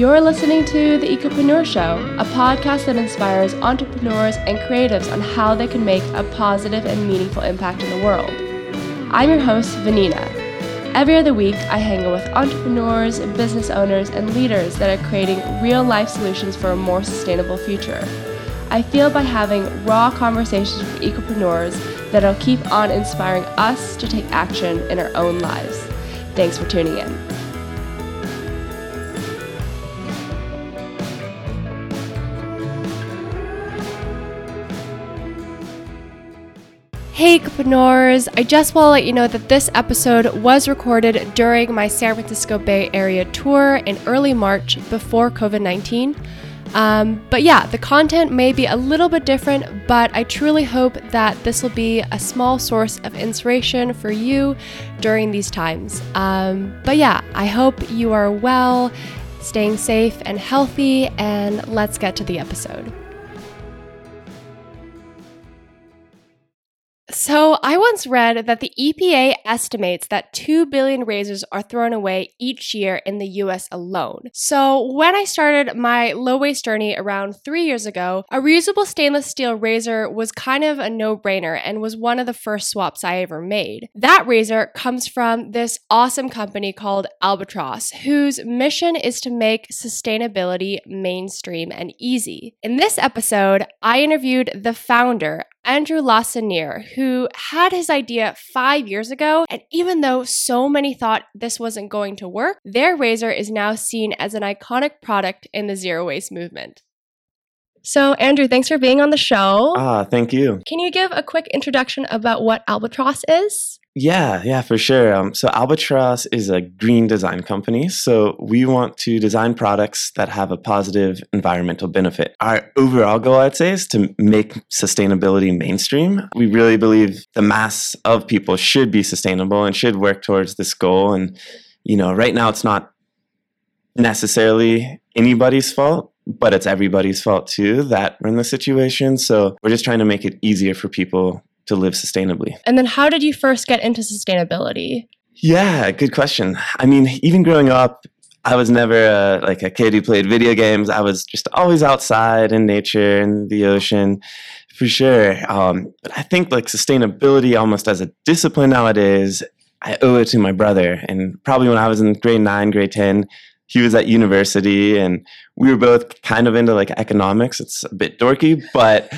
You're listening to The Ecopreneur Show, a podcast that inspires entrepreneurs and creatives on how they can make a positive and meaningful impact in the world. I'm your host, Vanina. Every other week, I hang out with entrepreneurs, business owners, and leaders that are creating real life solutions for a more sustainable future. I feel by having raw conversations with ecopreneurs that'll keep on inspiring us to take action in our own lives. Thanks for tuning in. Hey, entrepreneurs! I just want to let you know that this episode was recorded during my San Francisco Bay Area tour in early March before COVID 19. Um, but yeah, the content may be a little bit different, but I truly hope that this will be a small source of inspiration for you during these times. Um, but yeah, I hope you are well, staying safe and healthy, and let's get to the episode. So, I once read that the EPA estimates that 2 billion razors are thrown away each year in the US alone. So, when I started my low waste journey around three years ago, a reusable stainless steel razor was kind of a no brainer and was one of the first swaps I ever made. That razor comes from this awesome company called Albatross, whose mission is to make sustainability mainstream and easy. In this episode, I interviewed the founder, Andrew LaCenere, who had his idea five years ago. And even though so many thought this wasn't going to work, their razor is now seen as an iconic product in the zero waste movement. So, Andrew, thanks for being on the show. Ah, thank you. Can you give a quick introduction about what Albatross is? Yeah, yeah, for sure. Um, so Albatross is a green design company. So we want to design products that have a positive environmental benefit. Our overall goal, I'd say, is to make sustainability mainstream. We really believe the mass of people should be sustainable and should work towards this goal. And, you know, right now it's not necessarily anybody's fault, but it's everybody's fault too that we're in this situation. So we're just trying to make it easier for people to live sustainably. And then how did you first get into sustainability? Yeah, good question. I mean, even growing up, I was never a, like a kid who played video games. I was just always outside in nature and the ocean, for sure. Um, but I think like sustainability, almost as a discipline nowadays, I owe it to my brother. And probably when I was in grade nine, grade ten, he was at university, and we were both kind of into like economics. It's a bit dorky, but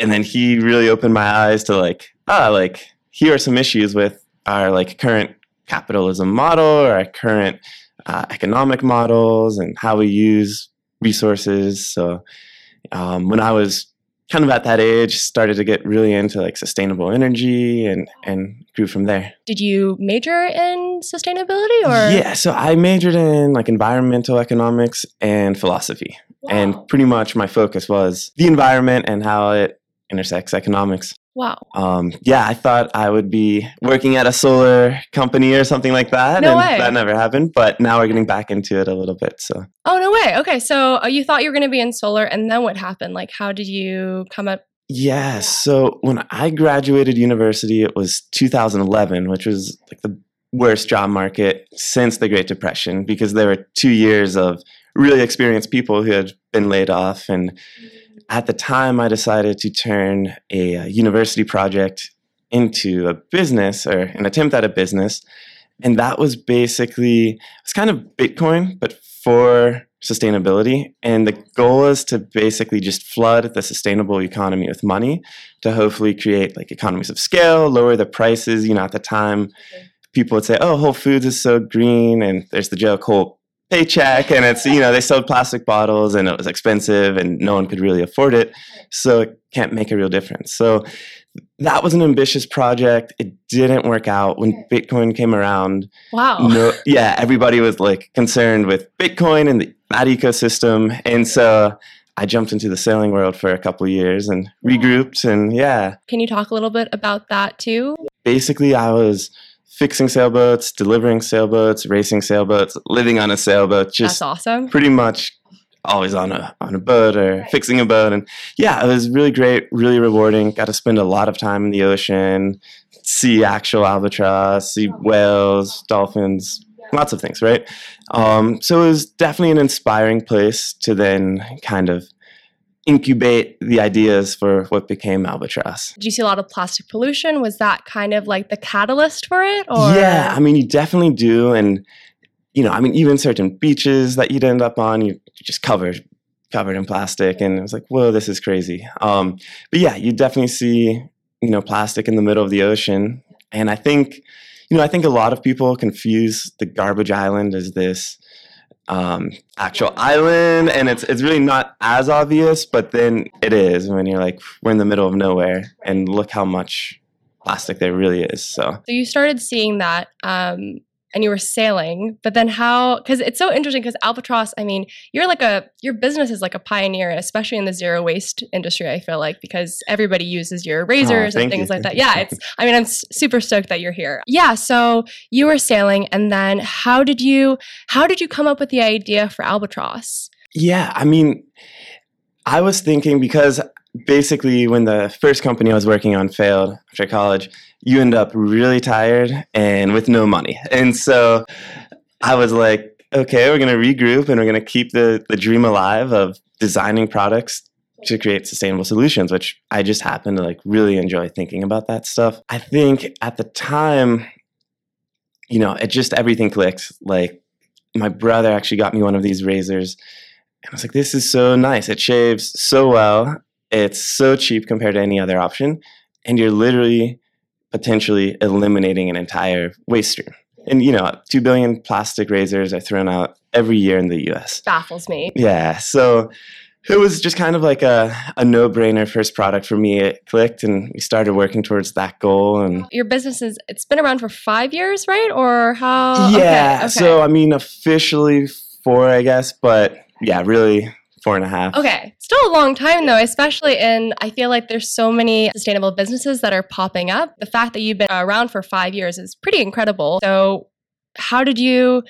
and then he really opened my eyes to like ah like here are some issues with our like current capitalism model or our current uh, economic models and how we use resources. So um, when i was kind of at that age started to get really into like sustainable energy and and grew from there. Did you major in sustainability or? Yeah so i majored in like environmental economics and philosophy. Wow. and pretty much my focus was the environment and how it intersects economics. Wow. Um, yeah, I thought I would be working at a solar company or something like that. No and way. That never happened, but now we're getting back into it a little bit. So. Oh no way. Okay, so uh, you thought you were going to be in solar, and then what happened? Like, how did you come up? Yeah. So when I graduated university, it was 2011, which was like the worst job market since the Great Depression because there were two years of really experienced people who had been laid off and. Mm-hmm at the time, I decided to turn a, a uh, university project into a business or an attempt at a business. And that was basically, it's kind of Bitcoin, but for sustainability. And the goal is to basically just flood the sustainable economy with money to hopefully create like economies of scale, lower the prices. You know, at the time, people would say, oh, Whole Foods is so green. And there's the joke, Whole paycheck and it's you know they sold plastic bottles and it was expensive and no one could really afford it so it can't make a real difference. So that was an ambitious project. It didn't work out when bitcoin came around. Wow. No, yeah everybody was like concerned with bitcoin and the, that ecosystem and so I jumped into the sailing world for a couple years and regrouped and yeah. Can you talk a little bit about that too? Basically, I was fixing sailboats, delivering sailboats, racing sailboats, living on a sailboat. Just That's awesome. Pretty much always on a on a boat or fixing a boat and yeah it was really great really rewarding got to spend a lot of time in the ocean see actual albatross see whales dolphins lots of things, right? Um, so it was definitely an inspiring place to then kind of incubate the ideas for what became Albatross. Did you see a lot of plastic pollution? Was that kind of like the catalyst for it? Or? Yeah, I mean, you definitely do. And, you know, I mean, even certain beaches that you'd end up on, you just covered covered in plastic and it was like whoa this is crazy um, but yeah you definitely see you know plastic in the middle of the ocean and i think you know i think a lot of people confuse the garbage island as this um, actual island, and it's it's really not as obvious, but then it is when you're like we're in the middle of nowhere, and look how much plastic there really is. So, so you started seeing that um, and you were sailing but then how because it's so interesting because albatross i mean you're like a your business is like a pioneer especially in the zero waste industry i feel like because everybody uses your oh, razors oh, and things you. like that. yeah it's i mean i'm super stoked that you're here. Yeah so you were sailing and then how did you how did you come up with the idea for albatross? Yeah i mean i was thinking because basically when the first company i was working on failed after college you end up really tired and with no money. And so I was like, okay, we're going to regroup and we're going to keep the, the dream alive of designing products to create sustainable solutions, which I just happen to like really enjoy thinking about that stuff. I think at the time, you know, it just everything clicked. Like my brother actually got me one of these razors. And I was like, this is so nice. It shaves so well. It's so cheap compared to any other option. And you're literally potentially eliminating an entire waste stream. And you know, two billion plastic razors are thrown out every year in the U.S. Baffles me. Yeah, so it was just kind of like a, a no-brainer first product for me. It clicked, and we started working towards that goal. And your business is it's been around for five years, right? Or how? Yeah. Okay, okay. So I mean, officially four, I guess, but yeah, really four and a half. Okay. Still a long time though, especially in, I feel like there's so many sustainable businesses that are popping up. The fact that you've been around for five years is pretty incredible. So, how did you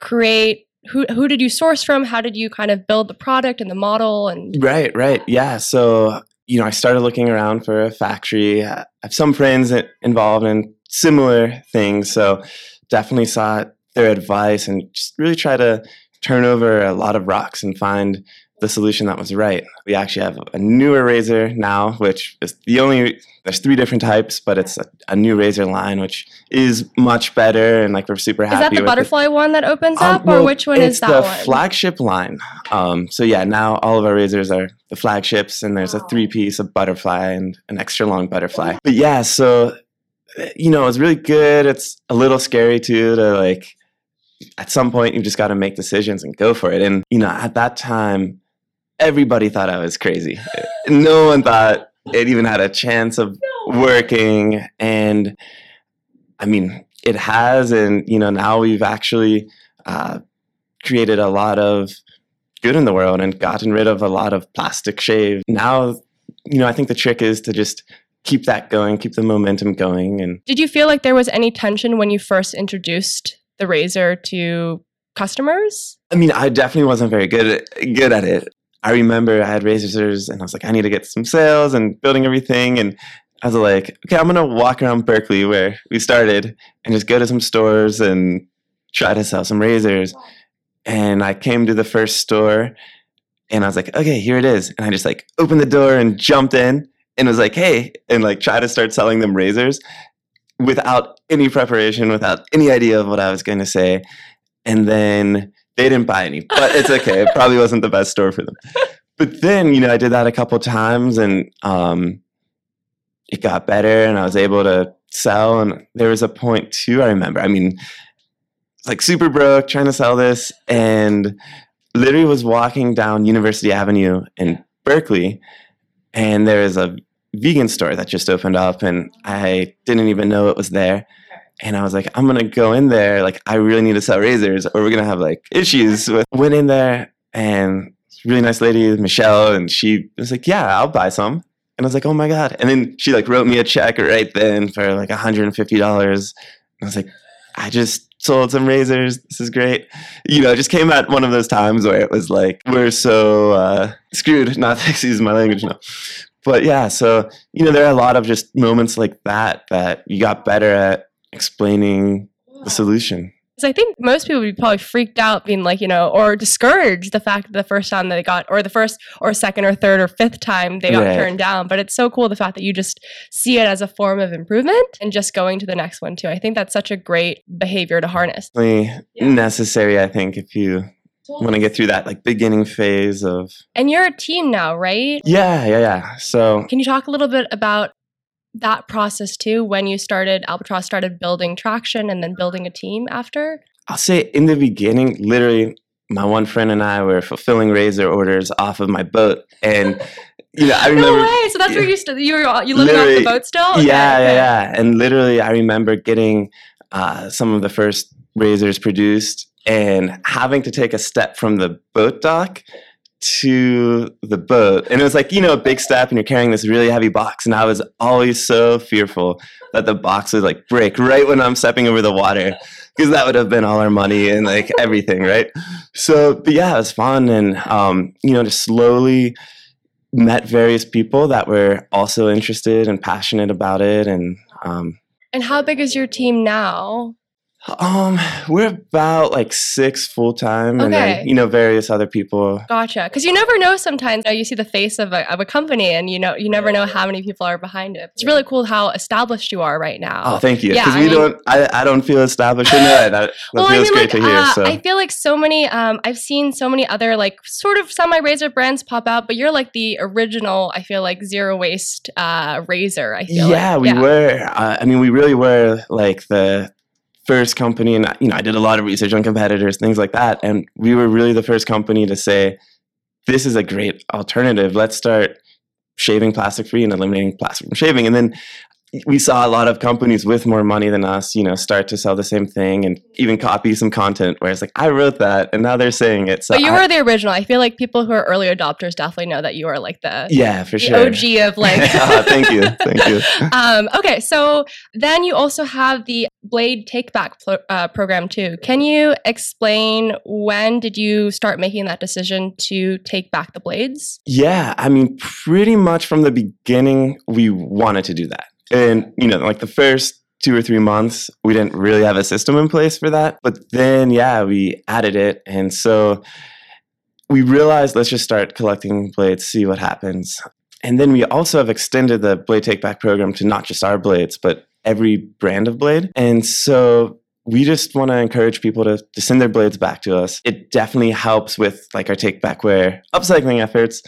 create? Who, who did you source from? How did you kind of build the product and the model? And right, right, yeah. So you know, I started looking around for a factory. I have some friends that involved in similar things, so definitely sought their advice and just really try to turn over a lot of rocks and find the solution that was right. We actually have a newer razor now, which is the only, there's three different types, but it's a, a new razor line, which is much better. And like we're super happy. Is that the butterfly it. one that opens um, up, or which one is that one? It's the flagship line. Um, so yeah, now all of our razors are the flagships, and there's wow. a three piece, a butterfly, and an extra long butterfly. But yeah, so, you know, it's really good. It's a little scary too to like, at some point you've just got to make decisions and go for it. And you know, at that time, everybody thought I was crazy. no one thought it even had a chance of working. And I mean, it has, and you know, now we've actually uh, created a lot of good in the world and gotten rid of a lot of plastic shave. Now, you know, I think the trick is to just keep that going, keep the momentum going. And did you feel like there was any tension when you first introduced the razor to customers? I mean, I definitely wasn't very good at, good at it. I remember I had razors and I was like, I need to get some sales and building everything. And I was like, okay, I'm gonna walk around Berkeley where we started and just go to some stores and try to sell some razors. And I came to the first store and I was like, okay, here it is. And I just like opened the door and jumped in and was like, hey, and like try to start selling them razors without any preparation, without any idea of what I was going to say. And then they didn't buy any, but it's okay. it probably wasn't the best store for them. But then, you know, I did that a couple times and um, it got better and I was able to sell. And there was a point too, I remember. I mean, like super broke trying to sell this and literally was walking down University Avenue in Berkeley and there is a vegan store that just opened up and I didn't even know it was there. And I was like, I'm gonna go in there. Like, I really need to sell razors, or we're gonna have like issues. With went in there, and really nice lady, Michelle, and she was like, Yeah, I'll buy some. And I was like, Oh my god! And then she like wrote me a check right then for like 150 dollars. I was like, I just sold some razors. This is great. You know, it just came at one of those times where it was like, we're so uh, screwed. Not to excuse my language, no but yeah, so you know, there are a lot of just moments like that that you got better at explaining the solution. Because I think most people would be probably freaked out, being like, you know, or discouraged the fact that the first time that they got, or the first, or second, or third, or fifth time they got Right. turned down. But it's so cool the fact that you just see it as a form of improvement and just going to the next one too. I think that's such a great behavior to harness. Definitely Yeah. necessary, I think, if you want I get through that like beginning phase of And you're a team now, right? yeah, yeah, yeah. So Can you talk a little bit about that process too when you started Albatross started building traction and then building a team after? I'll say in the beginning, literally, my one friend and I were fulfilling razor orders off of my boat, and you know, I remember. no way. So that's where you st- you were you living off the boat still? Okay, yeah, okay. yeah, yeah. And literally, I remember getting uh, some of the first razors produced and having to take a step from the boat dock to the boat. And it was like, you know, a big step, and you're carrying this really heavy box. And I was always so fearful that the box would like break right when I'm stepping over the water. Because that would have been all our money and like everything, right? So, but yeah, it was fun, and um, you know, just slowly met various people that were also interested and passionate about it and um, And how big is your team now? Um we're about like six full-time and then you know various other people Gotcha. Because you never know sometimes. You, know, you see the face of a, of a company and you know you never know how many people are behind it. It's really cool how established you are right now. oh thank you Yeah, because I we mean- don't I, I don't feel established in that that, well, feels I mean, great like, to hear uh, so I feel like so many. Um, I've seen so many other like sort of semi razor brands pop out, but you're like the original. I feel like zero waste uh, razor. I feel yeah like. we were uh, i mean we really were like the first company and you know i did a lot of research on competitors things like that and we were really the first company to say this is a great alternative. Let's start shaving plastic free and eliminating plastic from shaving. And then we saw a lot of companies with more money than us you know start to sell the same thing and even copy some content where it's like i wrote that and now they're saying it so But you I- were the original. I feel like people who are early adopters definitely know that you are like the, yeah for the sure OG of like. Ah, thank you thank you um, okay, so then you also have the Blade Take Back pl- uh, program too. Can you explain when did you start making that decision to take back the blades? Yeah, I mean, pretty much from the beginning, we wanted to do that. And, you know, like the first two or three months, we didn't really have a system in place for that. But then, yeah, we added it. And so we realized let's just start collecting blades, see what happens. And then we also have extended the Blade Take Back program to not just our blades, but every brand of blade. And so we just want to encourage people to, to send their blades back to us. It definitely helps with like our Take Back Ware upcycling efforts.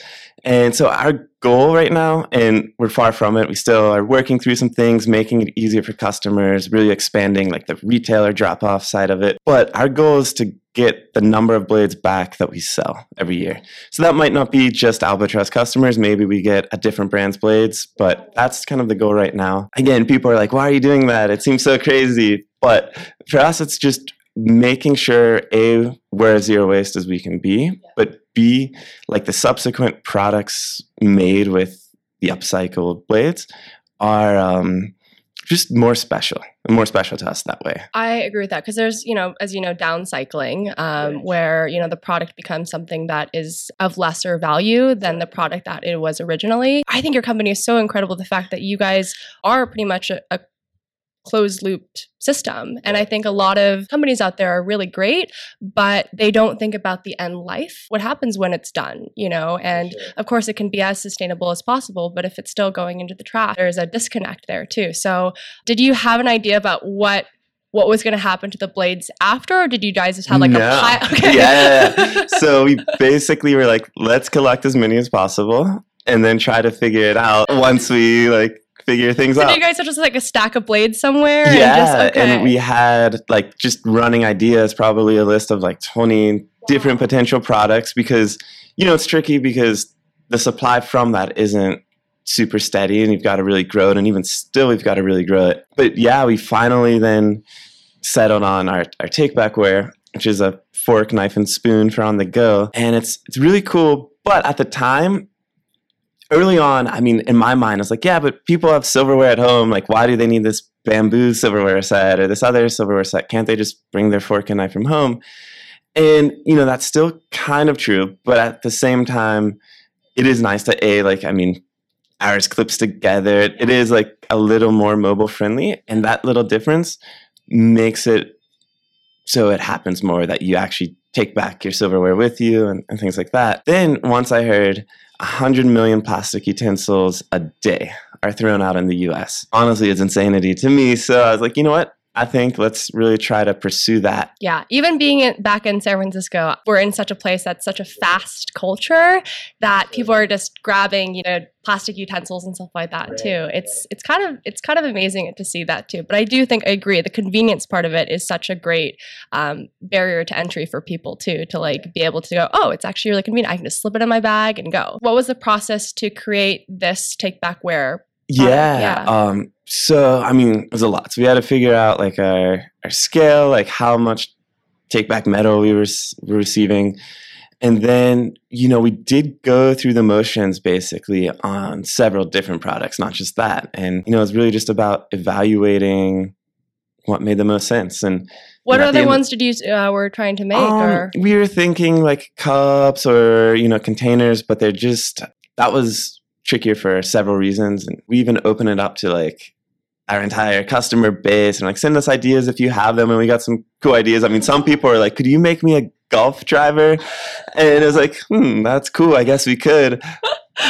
And so our goal right now, and we're far from it, we still are working through some things, making it easier for customers, really expanding like the retailer drop off side of it. But our goal is to get the number of blades back that we sell every year. So that might not be just Albatross customers. Maybe we get a different brand's blades, but that's kind of the goal right now. Again, people are like, why are you doing that? It seems so crazy. But for us, it's just making sure A, we're as zero waste as we can be, but B, like the subsequent products made with the upcycled blades are um, just more special, more special to us that way. I agree with that because there's, you know, as you know, downcycling, um, where you know the product becomes something that is of lesser value than the product that it was originally. I think your company is so incredible. The fact that you guys are pretty much a, a closed looped system, and I think a lot of companies out there are really great, but they don't think about the end life. What happens when it's done, you know? And of course, it can be as sustainable as possible, but if it's still going into the trash, there's a disconnect there too. So, did you have an idea about what? What was going to happen to the blades after, or did you guys just have like No. a pile? Okay. Yeah, so we basically were like, let's collect as many as possible and then try to figure it out once we like figure things So out. did you guys have just like a stack of blades somewhere? yeah, and, just, okay. and we had like just running ideas, probably a list of like 20 different potential products because, you know, it's tricky because the supply from that isn't super steady and you've got to really grow it. And even still, we've got to really grow it. But yeah, we finally then settled on our, our Take Back Ware, which is a fork, knife, and spoon for on the go. And it's, it's really cool. But at the time, early on, I mean, in my mind, I was like, yeah, but people have silverware at home. Like, why do they need this bamboo silverware set or this other silverware set? Can't they just bring their fork and knife from home? And, you know, that's still kind of true. But at the same time, it is nice to A, like, I mean, ours clips together. It, is like a little more mobile friendly. And that little difference makes it so it happens more that you actually take back your silverware with you and, and things like that. Then once I heard 100 million plastic utensils a day are thrown out in the US. Honestly, it's insanity to me. So I was like, you know what? I think let's really try to pursue that. Yeah, even being in, back in San Francisco, we're in such a place that's such a fast culture that people are just grabbing, you know, plastic utensils and stuff like that right, too. It's it's kind of it's kind of amazing to see that too. But I do think I agree. The convenience part of it is such a great um, barrier to entry for people too to like be able to go. Oh, it's actually really convenient. I can just slip it in my bag and go. What was the process to create this Take Back Ware yeah. yeah. Um, so I mean, there's a lot. So we had to figure out like our our scale, like how much take back metal we were, were receiving. And then, you know, we did go through the motions basically on several different products, not just that. And, you know, it's really just about evaluating what made the most sense. And what other end, ones did you uh, were trying to make? Um, or? We were thinking like cups or, you know, containers, but they're just, that was trickier for several reasons. And we even open it up to like our entire customer base and like send us ideas if you have them. And we got some cool ideas. I mean, some people are like, could you make me a golf driver? And it was like, hmm, that's cool. I guess we could.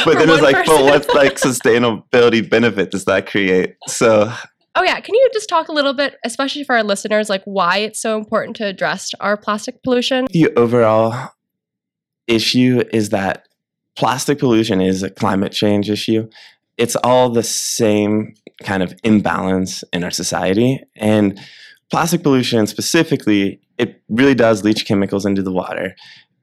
But then it was like, person. but what like sustainability benefit does that create? So Oh yeah, can you just talk a little bit, especially for our listeners, like why it's so important to address our plastic pollution? The overall issue is that plastic pollution is a climate change issue. It's all the same kind of imbalance in our society. And plastic pollution specifically, it really does leach chemicals into the water.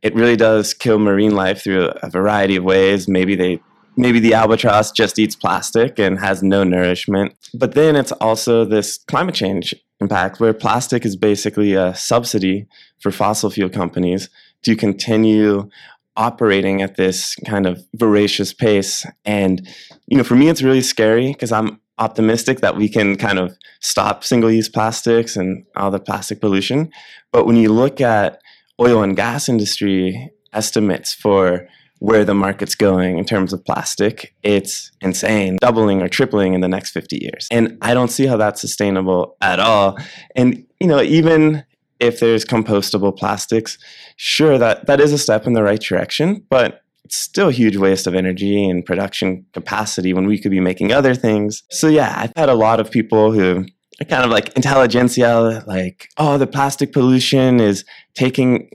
It really does kill marine life through a variety of ways. Maybe they maybe the albatross just eats plastic and has no nourishment. But then it's also this climate change impact where plastic is basically a subsidy for fossil fuel companies to continue operating at this kind of voracious pace. And, you know, for me, it's really scary because I'm optimistic that we can kind of stop single use plastics and all the plastic pollution. But when you look at oil and gas industry estimates for where the market's going in terms of plastic, it's insane, doubling or tripling in the next 50 years. And I don't see how that's sustainable at all. And, you know, even if there's compostable plastics, sure that that is a step in the right direction, but it's still a huge waste of energy and production capacity when we could be making other things. So yeah, I've had a lot of people who are kind of like intelligentsia, like, oh, the plastic pollution is taking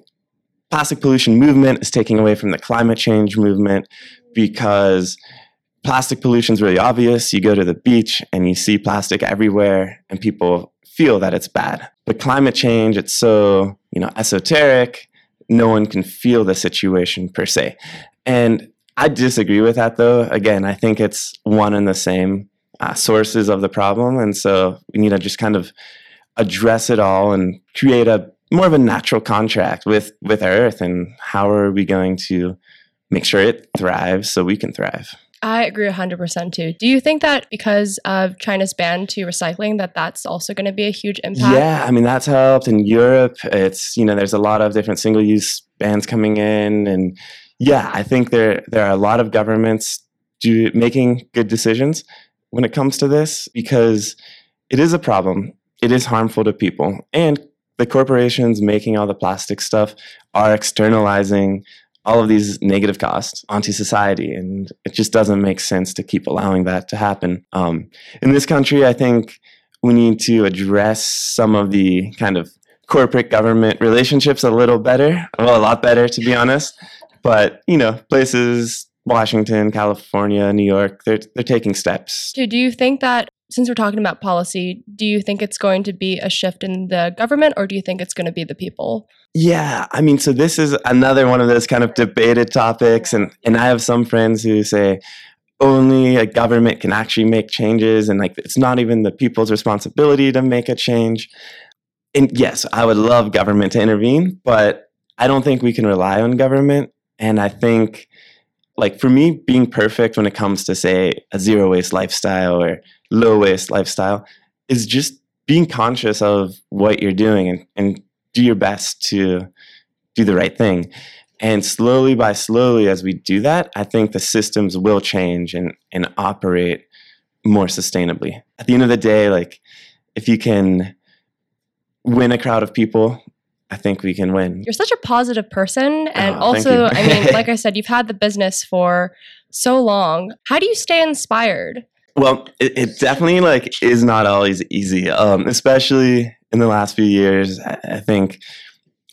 plastic pollution movement is taking away from the climate change movement because plastic pollution is really obvious. You go to the beach and you see plastic everywhere, and people feel that it's bad. But climate change, it's so, you know, esoteric, no one can feel the situation per se. And I disagree with that though. Again, I think it's one and the same uh, sources of the problem. And so we need to just kind of address it all and create a more of a natural contract with, with our earth and how are we going to make sure it thrives so we can thrive. I agree 100% too. Do you think that because of China's ban to recycling that that's also going to be a huge impact? Yeah, I mean that's helped in Europe. It's, you know, there's a lot of different single-use bans coming in and yeah, I think there there are a lot of governments do making good decisions when it comes to this because it is a problem. It is harmful to people and the corporations making all the plastic stuff are externalizing all of these negative costs onto society. And it just doesn't make sense to keep allowing that to happen. Um, in this country, I think we need to address some of the kind of corporate government relationships a little better. Well, a lot better, to be honest. But, you know, places, Washington, California, New York, they're, they're taking steps. So, do you think that since we're talking about policy, do you think it's going to be a shift in the government or do you think it's going to be the people? Yeah, I mean, so this is another one of those kind of debated topics. And, and I have some friends who say only a government can actually make changes and like it's not even the people's responsibility to make a change. And yes, I would love government to intervene, but I don't think we can rely on government. And I think like for me, being perfect when it comes to say a zero waste lifestyle or low waste lifestyle is just being conscious of what you're doing and, and do your best to do the right thing. And slowly by slowly, as we do that, I think the systems will change and, and operate more sustainably. At the end of the day, like if you can win a crowd of people I think we can win. You're such a positive person. Ah, and Oh, also. I mean, like I said, you've had the business for so long. How do you stay inspired? Well, it, it definitely like is not always easy, um, especially in the last few years. I, think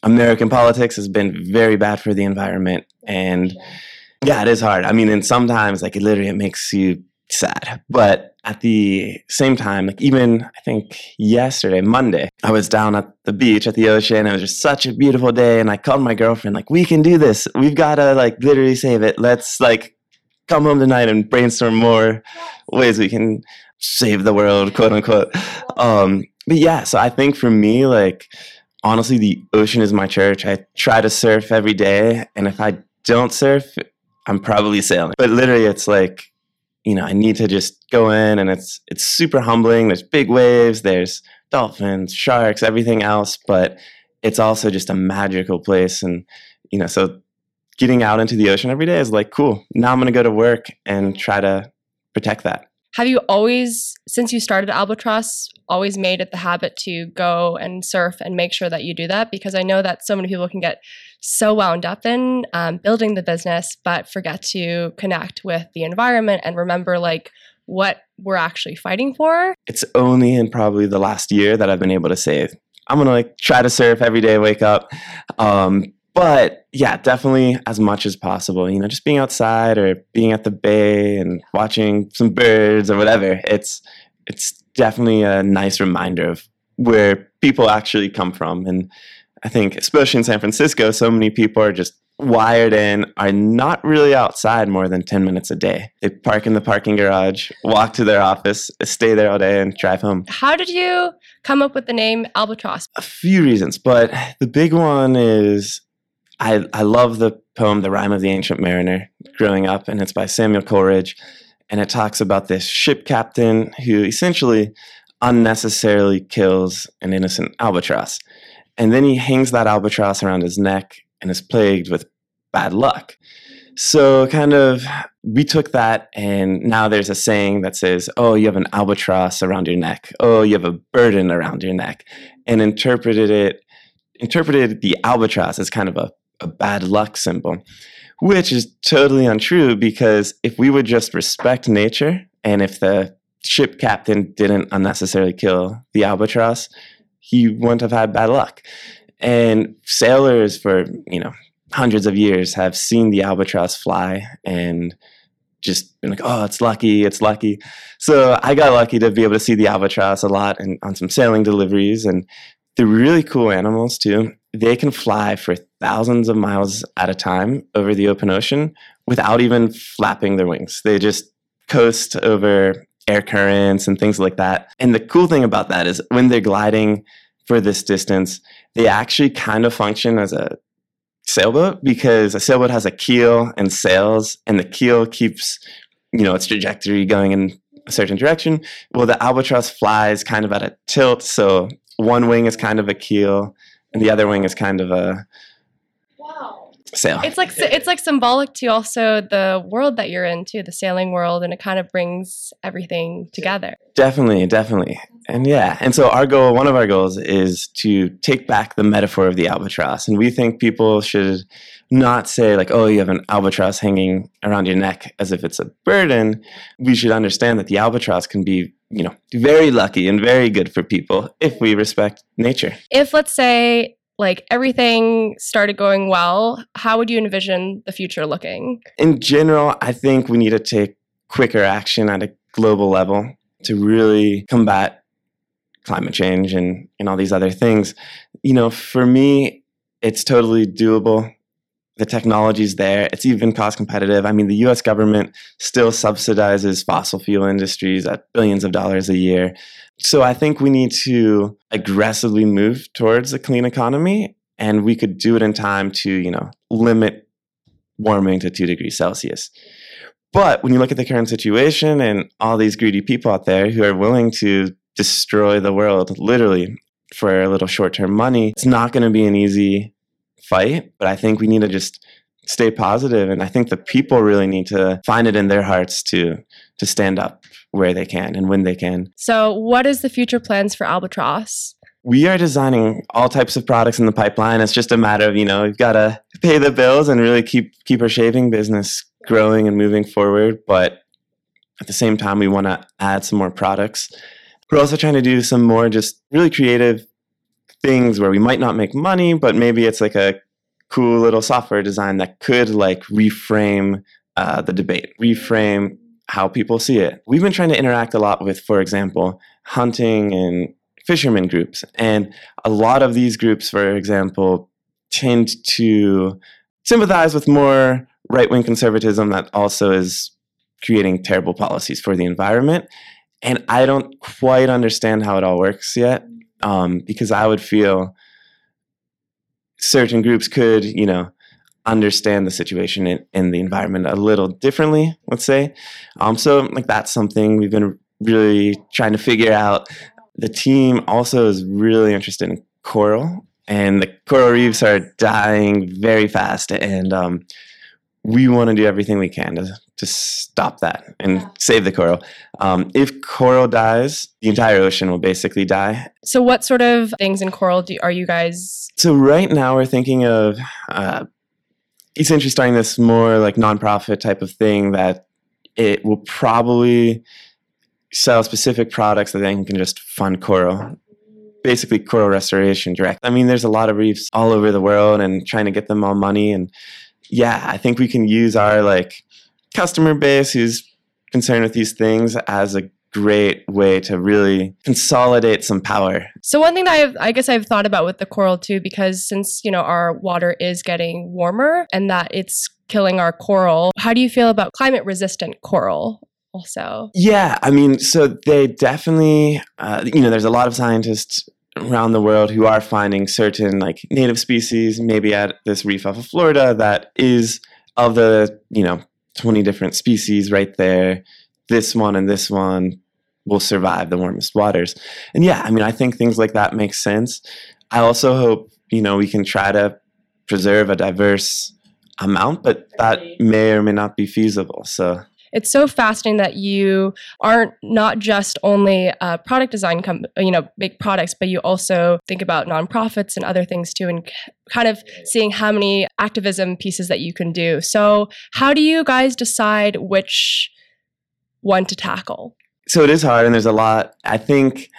American politics has been very bad for the environment, and yeah, it is hard. I mean, and sometimes like it literally it makes you sad, but at the same time, like even I think yesterday, Monday, I was down at the beach at the ocean. It was just such a beautiful day, and I called my girlfriend like, "We can do this. We've got to like literally save it. Let's like come home tonight and brainstorm more ways we can save the world, quote unquote." Um, but yeah, so I think for me, like honestly, the ocean is my church. I try to surf every day, and if I don't surf, I'm probably sailing. But literally, it's like you know, I need to just go in, and it's it's super humbling. There's big waves, there's dolphins, sharks, everything else, but it's also just a magical place, and you know, so getting out into the ocean every day is like cool. Now I'm gonna go to work and try to protect that. Have you always, since you started Albatross, always made it the habit to go and surf and make sure that you do that? Because I know that so many people can get so wound up in um, building the business, but forget to connect with the environment and remember like what we're actually fighting for. It's only in probably the last year that I've been able to say I'm gonna like try to surf every day, wake up. Um, but yeah, definitely as much as possible. You know, just being outside or being at the bay and watching some birds or whatever. It's it's definitely a nice reminder of where people actually come from. And I think, especially in San Francisco, so many people are just wired in, are not really outside more than 10 minutes a day. They park in the parking garage, walk to their office, stay there all day, and drive home. How did you come up with the name Albatross? A few reasons, but the big one is I, I love the poem The Rime of the Ancient Mariner growing up, and it's by Samuel Coleridge. And it talks about this ship captain who essentially unnecessarily kills an innocent albatross. And then he hangs that albatross around his neck and is plagued with bad luck. So, kind of, we took that, and now there's a saying that says, Oh, you have an albatross around your neck. Oh, you have a burden around your neck. And interpreted it, interpreted the albatross as kind of a, a bad luck symbol, which is totally untrue because if we would just respect nature and if the ship captain didn't unnecessarily kill the albatross, he wouldn't have had bad luck. And sailors for, you know, hundreds of years have seen the albatross fly and just been like, oh, it's lucky, it's lucky. So I got lucky to be able to see the albatross a lot and on some sailing deliveries. And they're really cool animals too. They can fly for thousands of miles at a time over the open ocean without even flapping their wings. They just coast over air currents and things like that. And the cool thing about that is when they're gliding for this distance, they actually kind of function as a sailboat because a sailboat has a keel and sails, and the keel keeps, you know, its trajectory going in a certain direction. Well, the albatross flies kind of at a tilt, so one wing is kind of a keel, and the other wing is kind of a Wow. sail. It's like it's like symbolic to also the world that you're in too, the sailing world, and it kind of brings everything together. Definitely, definitely. And yeah, and so our goal, one of our goals is to take back the metaphor of the albatross. And we think people should not say, like, oh, you have an albatross hanging around your neck as if it's a burden. We should understand that the albatross can be, you know, very lucky and very good for people if we respect nature. If let's say like everything started going well, how would you envision the future looking? In general, I think we need to take quicker action at a global level to really combat climate change and, and all these other things. You know, for me, it's totally doable. The technology is there. It's even cost competitive. I mean, the US government still subsidizes fossil fuel industries at billions of dollars a year. So I think we need to aggressively move towards a clean economy and we could do it in time to, you know, limit warming to 2 degrees Celsius. But when you look at the current situation and all these greedy people out there who are willing to destroy the world literally for a little short-term money, it's not going to be an easy fight, but I think we need to just stay positive and I think the people really need to find it in their hearts to to stand up where they can and when they can. So, what is the future plans for Albatross? we are designing all types of products in the pipeline. It's just a matter of, you know, we've got to pay the bills and really keep keep our shaving business growing and moving forward. But at the same time, we want to add some more products. We're also trying to do some more just really creative things where we might not make money, but maybe it's like a cool little software design that could like reframe uh, the debate, reframe how people see it. We've been trying to interact a lot with, for example, hunting and fishermen groups. And a lot of these groups, for example, tend to sympathize with more right wing conservatism that also is creating terrible policies for the environment. And I don't quite understand how it all works yet um, because I would feel certain groups could, you know, understand the situation in, the environment a little differently, let's say. Um, so, like, that's something we've been really trying to figure out. The team also is really interested in coral, and the coral reefs are dying very fast. And um, we want to do everything we can to, to stop that and yeah. save the coral. Um, if coral dies, the entire ocean will basically die. So, what sort of things in coral do, are you guys? So, right now we're thinking of uh, essentially starting this more like nonprofit type of thing that it will probably sell specific products that then can just fund coral basically coral restoration direct i mean there's a lot of reefs all over the world and trying to get them all money and yeah, I think we can use our like customer base who's concerned with these things as a great way to really consolidate some power. So one thing that I've, I guess I've thought about with the coral too, because since you know our water is getting warmer and that it's killing our coral, how do you feel about climate resistant coral? Also, yeah, I mean, so they definitely, uh, you know, there's a lot of scientists around the world who are finding certain like native species, maybe at this reef off of Florida, that is of the you know 20 different species right there. This one and this one will survive the warmest waters. And yeah, I mean, I think things like that make sense. I also hope you know we can try to preserve a diverse amount, but that may or may not be feasible. So it's so fascinating that you aren't not just only a product design you know make products but you also think about nonprofits and other things too and kind of seeing how many activism pieces that you can do. So how do you guys decide which one to tackle? So it is hard and there's a lot. I think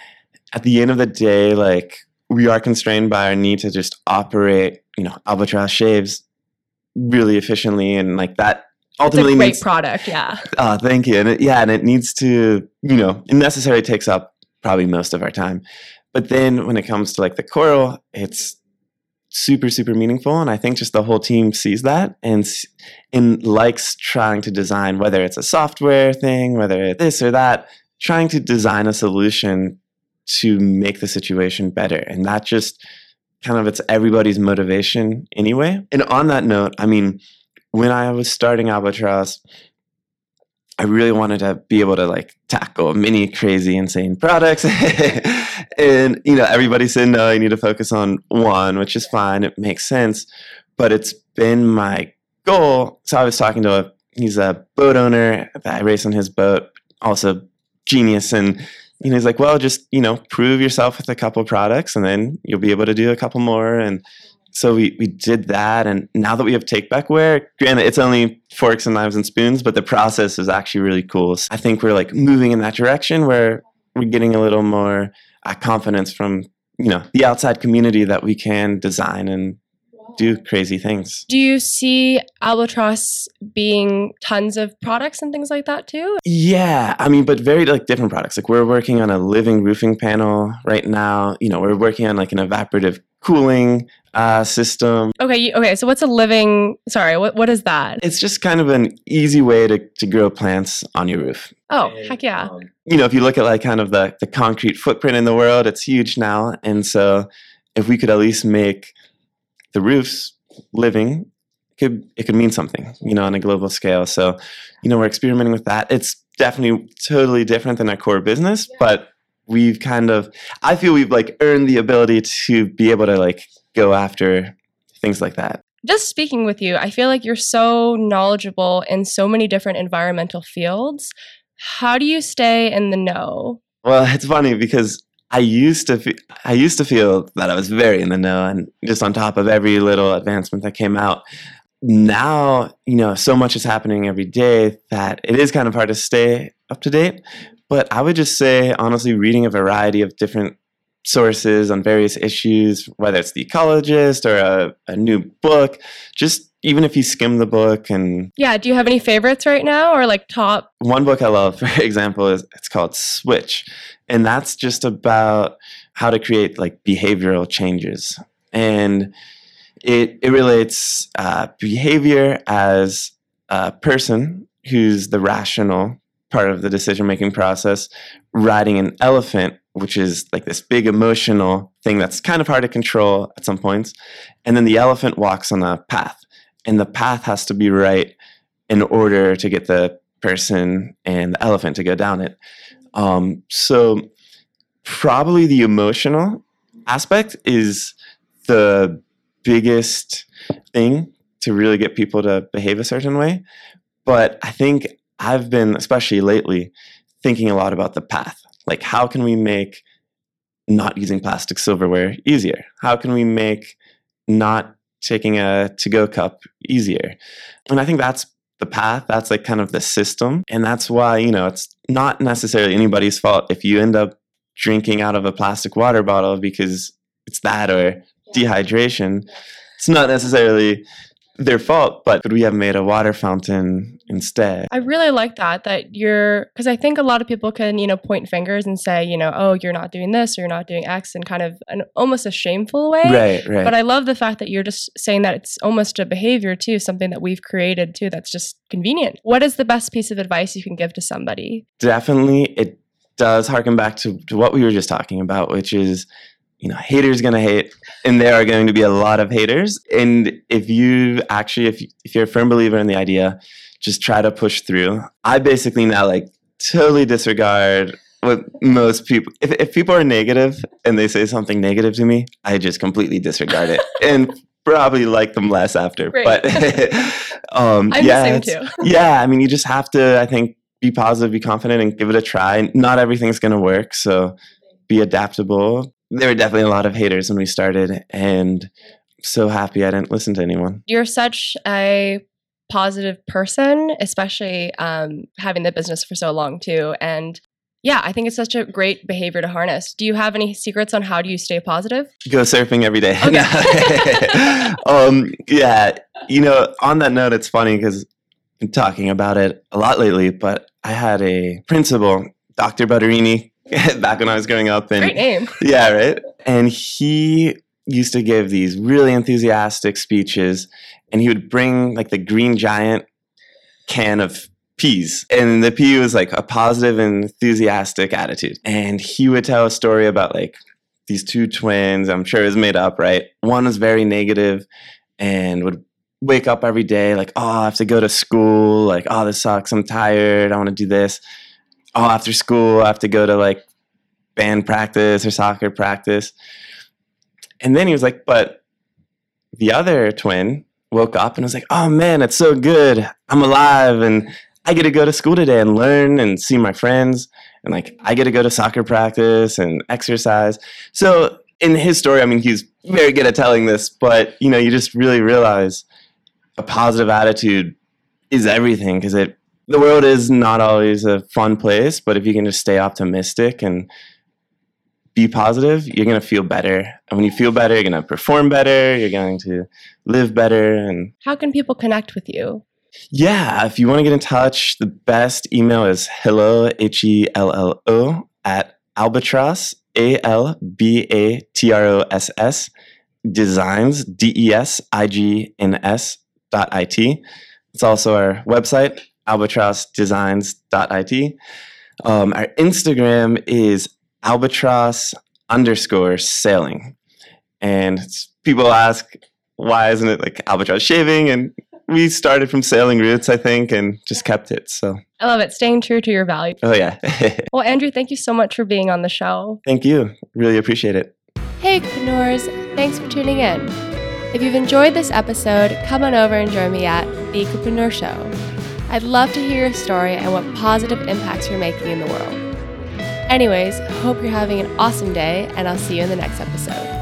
at the end of the day like we are constrained by our need to just operate you know albatross shaves really efficiently and like that ultimately it's a great needs, product. Yeah. Uh, thank you. And it, yeah, and it needs to, you know, it necessarily takes up probably most of our time. But then when it comes to like the coral, it's super super meaningful and i think just the whole team sees that and and likes trying to design whether it's a software thing whether it's this or that trying to design a solution to make the situation better and that just kind of it's everybody's motivation anyway and on that note i mean when I was starting Albatross, I really wanted to be able to like tackle many crazy, insane products. and, you know, everybody said, no, you need to focus on one, which is fine. It makes sense. But it's been my goal. So I was talking to a, he's a boat owner that I race on his boat, also genius. And, you know, he's like, well, just, you know, prove yourself with a couple products and then you'll be able to do a couple more. And, so we, we did that and now that we have Take Back Ware granted it's only forks and knives and spoons but the process is actually really cool. So i think we're like moving in that direction where we're getting a little more uh, confidence from you know the outside community that we can design and do crazy things. Do you see Albatross being tons of products and things like that too? Yeah, I mean, but very like different products. Like we're working on a living roofing panel right now. You know, we're working on like an evaporative cooling uh, system. Okay, okay. So what's a living? Sorry, what what is that? It's just kind of an easy way to to grow plants on your roof. Oh, and, heck yeah! Um, you know, if you look at like kind of the the concrete footprint in the world, it's huge now, and so if we could at least make the roofs living, could it could mean something, you know, on a global scale. So, you know, we're experimenting with that. It's definitely totally different than our core business, yeah. but we've kind of I feel we've like earned the ability to be able to like go after things like that. Just speaking with you, I feel like you're so knowledgeable in so many different environmental fields. How do you stay in the know? Well, it's funny because I used to fe- I used to feel that I was very in the know and just on top of every little advancement that came out. Now, you know, so much is happening every day that it is kind of hard to stay up to date. But I would just say, honestly, reading a variety of different sources on various issues, whether it's The Ecologist or a, a new book, just even if you skim the book and Yeah, do you have any favorites right now or like top? one book I love, for example, is it's called Switch, and that's just about how to create like behavioral changes, and it it relates uh, behavior as a person who's the rational part of the decision making process, riding an elephant, which is like this big emotional thing that's kind of hard to control at some points, and then the elephant walks on a path, and the path has to be right in order to get the person and the elephant to go down it. Um, so probably the emotional aspect is the biggest thing to really get people to behave a certain way. But I think I've been, especially lately, thinking a lot about the path. Like, how can we make not using plastic silverware easier? How can we make not taking a to go cup easier? And I think that's the path. That's like kind of the system. And that's why, you know, it's not necessarily anybody's fault if you end up drinking out of a plastic water bottle because it's that or dehydration. It's not necessarily their fault, but could we have made a water fountain instead? I really like that that you're because I think a lot of people can you know point fingers and say you know oh you're not doing this or you're not doing X in kind of an almost a shameful way. Right, right. But I love the fact that you're just saying that it's almost a behavior too, something that we've created too that's just convenient. What is the best piece of advice you can give to somebody? Definitely, it does harken back to, to what we were just talking about, which is you know, haters gonna hate, and there are going to be a lot of haters. And if you actually, if if you're a firm believer in the idea, just try to push through. I basically now like totally disregard what most people. If if people are negative and they say something negative to me, I just completely disregard it and probably like them less after. Great. But um, I'm yeah, the same too. yeah, I mean, you just have to, I think, be positive, be confident, and give it a try. Not everything's going to work, so be adaptable. There were definitely a lot of haters when we started, and so happy I didn't listen to anyone. You're such a positive person, especially um, having the business for so long too. And yeah, I think it's such a great behavior to harness. Do you have any secrets on how do you stay positive? Go surfing every day. Okay. um, yeah, you know, on that note, it's funny because I'm talking about it a lot lately, but I had a principal, Dr. Butterini, back when I was growing up, and Great name. Yeah, right. And he used to give these really enthusiastic speeches, and he would bring like the green giant can of peas. And the pea was like a positive and enthusiastic attitude. And he would tell a story about like these two twins, I'm sure it was made up, right? One was very negative and would wake up every day like, oh, I have to go to school. Like, oh, this sucks. I'm tired. I want to do this. Oh, after school, I have to go to like band practice or soccer practice. And then he was like, but the other twin woke up and was like, oh man, it's so good. I'm alive and I get to go to school today and learn and see my friends. And like, I get to go to soccer practice and exercise. So in his story, I mean, he's very good at telling this, but you know, you just really realize a positive attitude is everything because it, the world is not always a fun place, but if you can just stay optimistic and be positive, you're going to feel better. And when you feel better, you're going to perform better, you're going to live better. And How can people connect with you? yeah, if you want to get in touch, the best email is hello, H E L L O, at albatross, A L B A T R O S S, designs, D E S I G N S dot I T. It's also our website, albatrossdesigns.it. Um, our Instagram is albatross underscore sailing. And people ask, why isn't it like albatross shaving? And we started from sailing roots, I think, and just kept it. So, I love it. Staying true to your value. oh yeah. Well, Andrew, thank you so much for being on the show. Thank you. Really appreciate it. Hey, ecopreneurs, thanks for tuning in. If you've enjoyed this episode, come on over and join me at The Ecopreneur Show. I'd love to hear your story and what positive impacts you're making in the world. Anyways, hope you're having an awesome day, and I'll see you in the next episode.